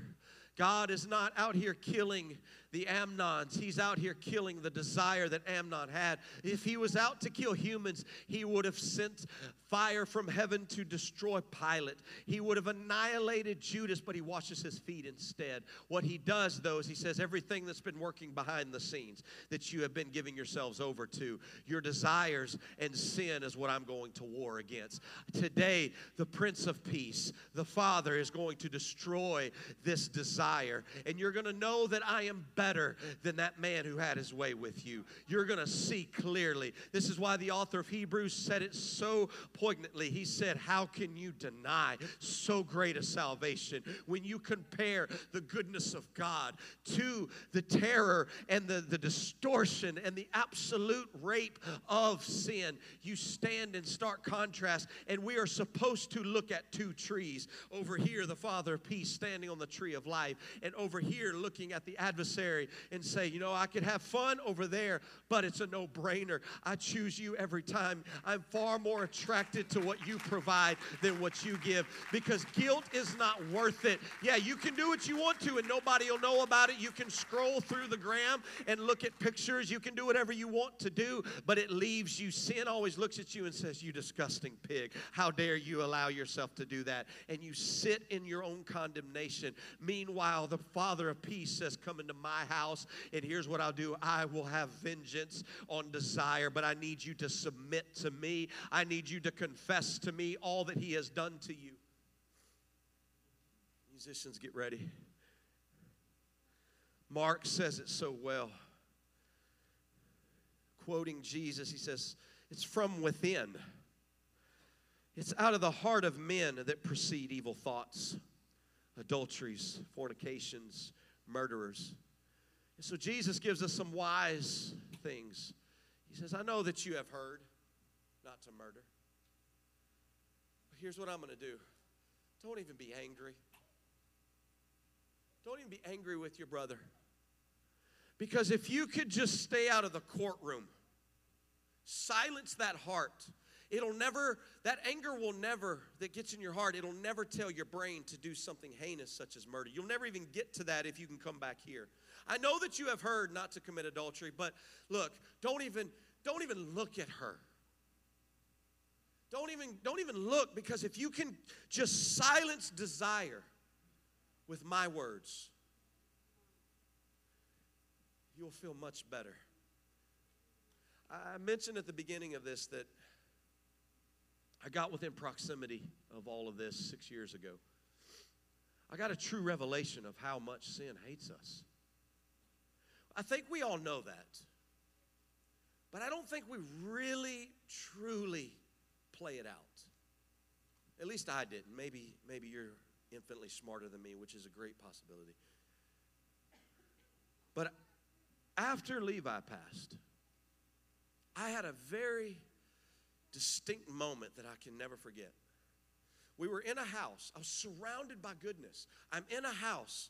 God is not out here killing the Amnons. He's out here killing the desire that Amnon had. If he was out to kill humans, he would have sent fire from heaven to destroy Pilate. He would have annihilated Judas, but he washes his feet instead. What he does, though, is he says, Everything that's been working behind the scenes that you have been giving yourselves over to, your desires and sin is what I'm going to war against. Today, the Prince of Peace, the Father, is going to destroy this desire. And you're going to know that I am better than that man who had his way with you. You're going to see clearly. This is why the author of Hebrews said it so poignantly. He said, How can you deny so great a salvation when you compare the goodness of God to the terror and the, the distortion and the absolute rape of sin? You stand in stark contrast, and we are supposed to look at two trees. Over here, the Father of peace standing on the tree of life, and over here, looking at the adversary and say, you know, I could have fun over there, but it's a no brainer. I choose you every time. I'm far more attracted to what you provide than what you give because guilt is not worth it. Yeah, you can do what you want to and nobody will know about it. You can scroll through the gram and look at pictures. You can do whatever you want to do, but it leaves you. Sin always looks at you and says, You disgusting pig. How dare you allow yourself to do that? And you sit in your own condemnation. Meanwhile, the Father of peace says, Come into my my house, and here's what I'll do I will have vengeance on desire, but I need you to submit to me. I need you to confess to me all that He has done to you. Musicians, get ready. Mark says it so well. Quoting Jesus, he says, It's from within. It's out of the heart of men that proceed evil thoughts, adulteries, fornications, murderers. And so Jesus gives us some wise things. He says, I know that you have heard not to murder. But here's what I'm going to do don't even be angry. Don't even be angry with your brother. Because if you could just stay out of the courtroom, silence that heart, it'll never, that anger will never, that gets in your heart, it'll never tell your brain to do something heinous such as murder. You'll never even get to that if you can come back here. I know that you have heard not to commit adultery, but look, don't even don't even look at her. Don't even don't even look because if you can just silence desire with my words, you'll feel much better. I mentioned at the beginning of this that I got within proximity of all of this six years ago. I got a true revelation of how much sin hates us. I think we all know that. But I don't think we really, truly play it out. At least I didn't. Maybe, maybe you're infinitely smarter than me, which is a great possibility. But after Levi passed, I had a very distinct moment that I can never forget. We were in a house. I was surrounded by goodness. I'm in a house,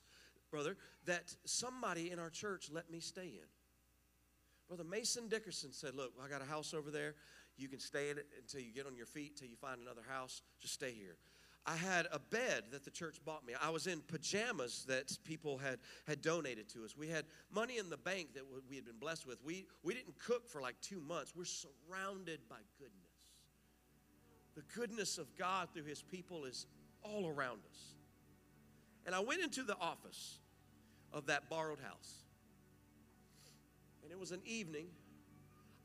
brother, that somebody in our church let me stay in. Brother Mason Dickerson said, Look, I got a house over there. You can stay in it until you get on your feet, until you find another house. Just stay here. I had a bed that the church bought me. I was in pajamas that people had, had donated to us. We had money in the bank that we had been blessed with. We, we didn't cook for like two months. We're surrounded by goodness. The goodness of God through His people is all around us. And I went into the office of that borrowed house. And it was an evening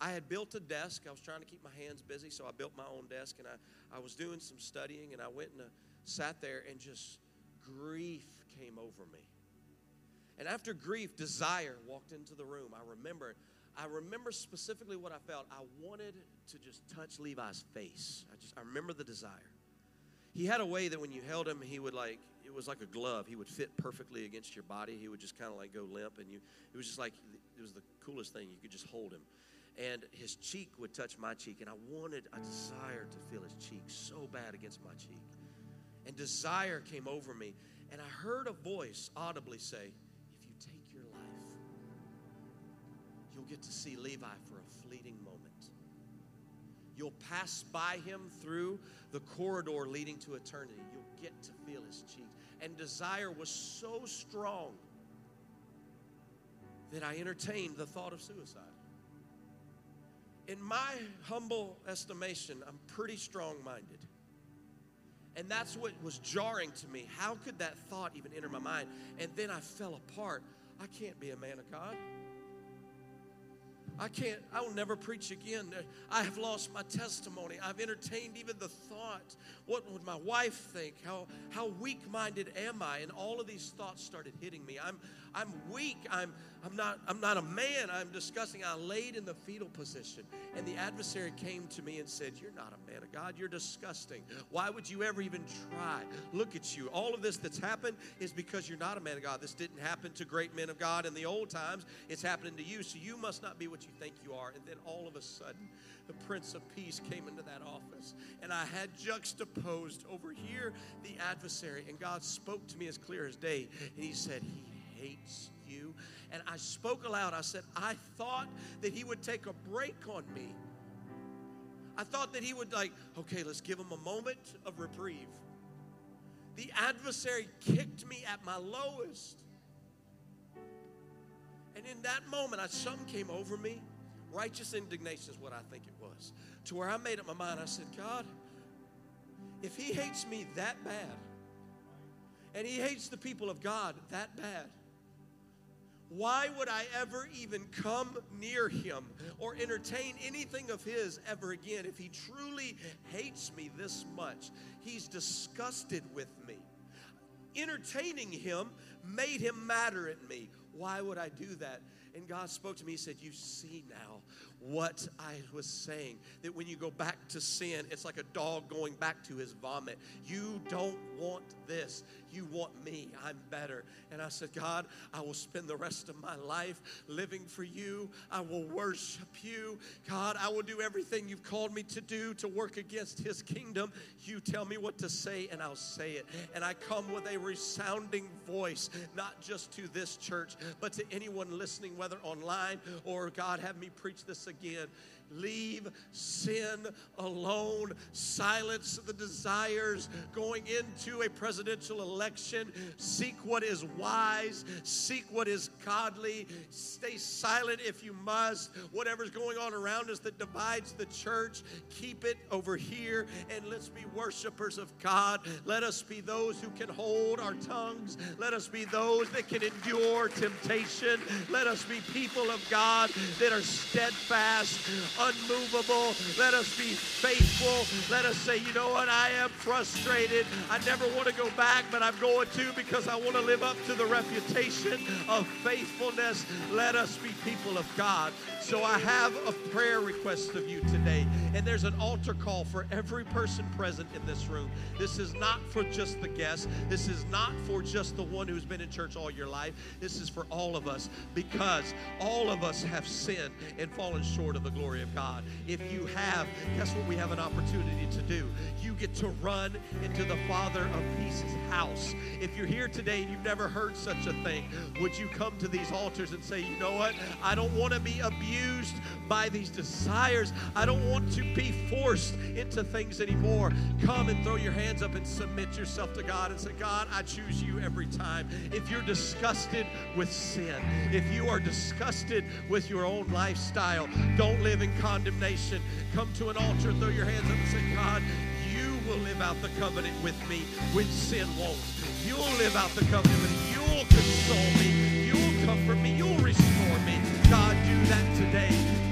I had built a desk. I was trying to keep my hands busy, so I built my own desk and I, I was doing some studying and I went and uh, sat there and just grief came over me. And after grief, desire walked into the room. I remember I remember specifically what I felt. I wanted to just touch Levi's face. I just I remember the desire. He had a way that when you held him, he would like it was like a glove. He would fit perfectly against your body. He would just kind of like go limp, and you. It was just like it was the coolest thing. You could just hold him and his cheek would touch my cheek, and I wanted, I desired to feel his cheek so bad against my cheek. And desire came over me, and I heard a voice audibly say, you'll get to see Levi for a fleeting moment. You'll pass by him through the corridor leading to eternity. You'll get to feel his cheek. And desire was so strong that I entertained the thought of suicide in my humble estimation, I'm pretty strong minded. And that's what was jarring to me. How could that thought even enter my mind? And then I fell apart. I can't be a man of God. I can't, I will never preach again. I have lost my testimony. I've entertained even the thought. What would my wife think? How, how weak minded am I? And all of these thoughts started hitting me. I'm, I'm weak. I'm, I'm, not, I'm not a man. I'm disgusting. I laid in the fetal position. And the adversary came to me and said, You're not a man of God. You're disgusting. Why would you ever even try? Look at you. All of this that's happened is because you're not a man of God. This didn't happen to great men of God in the old times. It's happening to you. So you must not be what you think you are. And then all of a sudden, the Prince of Peace came into that office. And I had juxtaposed over here the adversary. And God spoke to me as clear as day. And He said, He hates you. And I spoke aloud. I said, I thought that he would take a break on me. I thought that he would, like, okay, let's give him a moment of reprieve. The adversary kicked me at my lowest. And in that moment, I, something came over me. Righteous indignation is what I think it was. To where I made up my mind. I said, God, if he hates me that bad, and he hates the people of God that bad, why would I ever even come near him or entertain anything of his ever again if he truly hates me this much? He's disgusted with me. Entertaining him made him matter at me. Why would I do that? And God spoke to me. He said, You see now what I was saying. That when you go back to sin, it's like a dog going back to his vomit. You don't want this. You want me. I'm better. And I said, God, I will spend the rest of my life living for you. I will worship you. God, I will do everything you've called me to do to work against his kingdom. You tell me what to say, and I'll say it. And I come with a resounding voice, not just to this church, but to anyone listening, whether online or God, have me preach this again. Leave sin alone. Silence the desires going into a presidential election. Seek what is wise. Seek what is godly. Stay silent if you must. Whatever's going on around us that divides the church, keep it over here and let's be worshipers of God. Let us be those who can hold our tongues. Let us be those that can endure temptation. Let us be people of God that are steadfast, unmovable. Let us be faithful. Let us say, you know what? I am frustrated. I never want to go back, but I'm going to because I want to live up to the reputation of faithfulness. Let us be people of God. So I have a prayer request of you today. And there's an altar call for every person present in this room. This is not for just the guests. This is not for just the one who's been in church all your life. This is for all of us because all of us have sinned and fallen short of the glory of God. If you have, guess what we have an opportunity to do? You get to run into the Father of Peace's house. If you're here today and you've never heard such a thing, would you come to these altars and say, you know what? I don't want to be abused by these desires. I don't want to be forced into things anymore. Come and throw your hands up and submit yourself to God and say, God, I choose you every time. If you're disgusted with sin, if you are disgusted with your own lifestyle, don't live in condemnation. Come to an altar, throw your hands up and say, God, you will live out the covenant with me when sin won't. You'll live out the covenant with me. You'll console me. You'll comfort me. You'll restore me. God, do that today.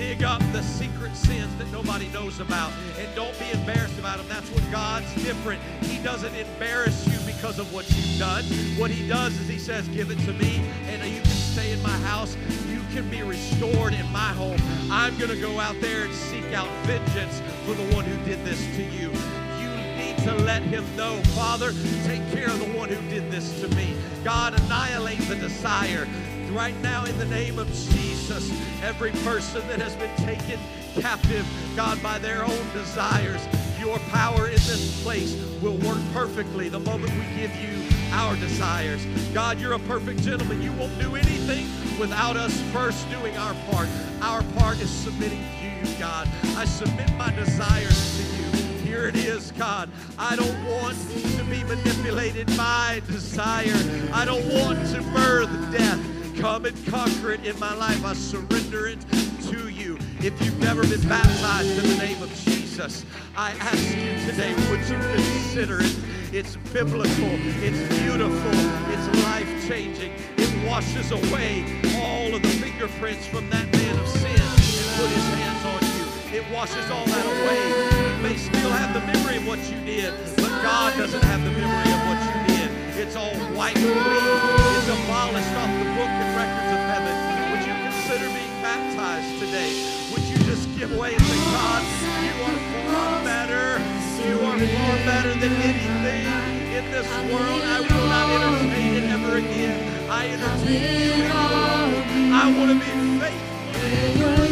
Dig up the secret sins that nobody knows about and don't be embarrassed about them. That's what God's different. He doesn't embarrass you because of what you've done. What He does is He says, Give it to me, and you can stay in my house. You can be restored in my home. I'm going to go out there and seek out vengeance for the one who did this to you You need to let him know, Father, take care of the one who did this to me. God, annihilate the desire. Right now, in the name of Jesus, every person that has been taken captive, God, by their own desires, your power in this place will work perfectly the moment we give you our desires. God, you're a perfect gentleman. You won't do anything without us first doing our part. Our part is submitting to you, God. I submit my desires to you here it is, God. I don't want to be manipulated by desire. I don't want to birth death. Come and conquer it in my life. I surrender it to you. If you've never been baptized in the name of Jesus, I ask you today, would you consider it? It's biblical, it's beautiful, it's life changing. It washes away all of the fingerprints from that man of sin and put his hands on you. It washes all that away You may still have the memory of what you did, but God doesn't have the memory of. It's all white and clean. It's abolished off the book and records of heaven. Would you consider being baptized today? Would you just give way and say, God, you are far better. You are far better than anything in this world. I will not entertain it ever again. I entertain you. I want to be faithful.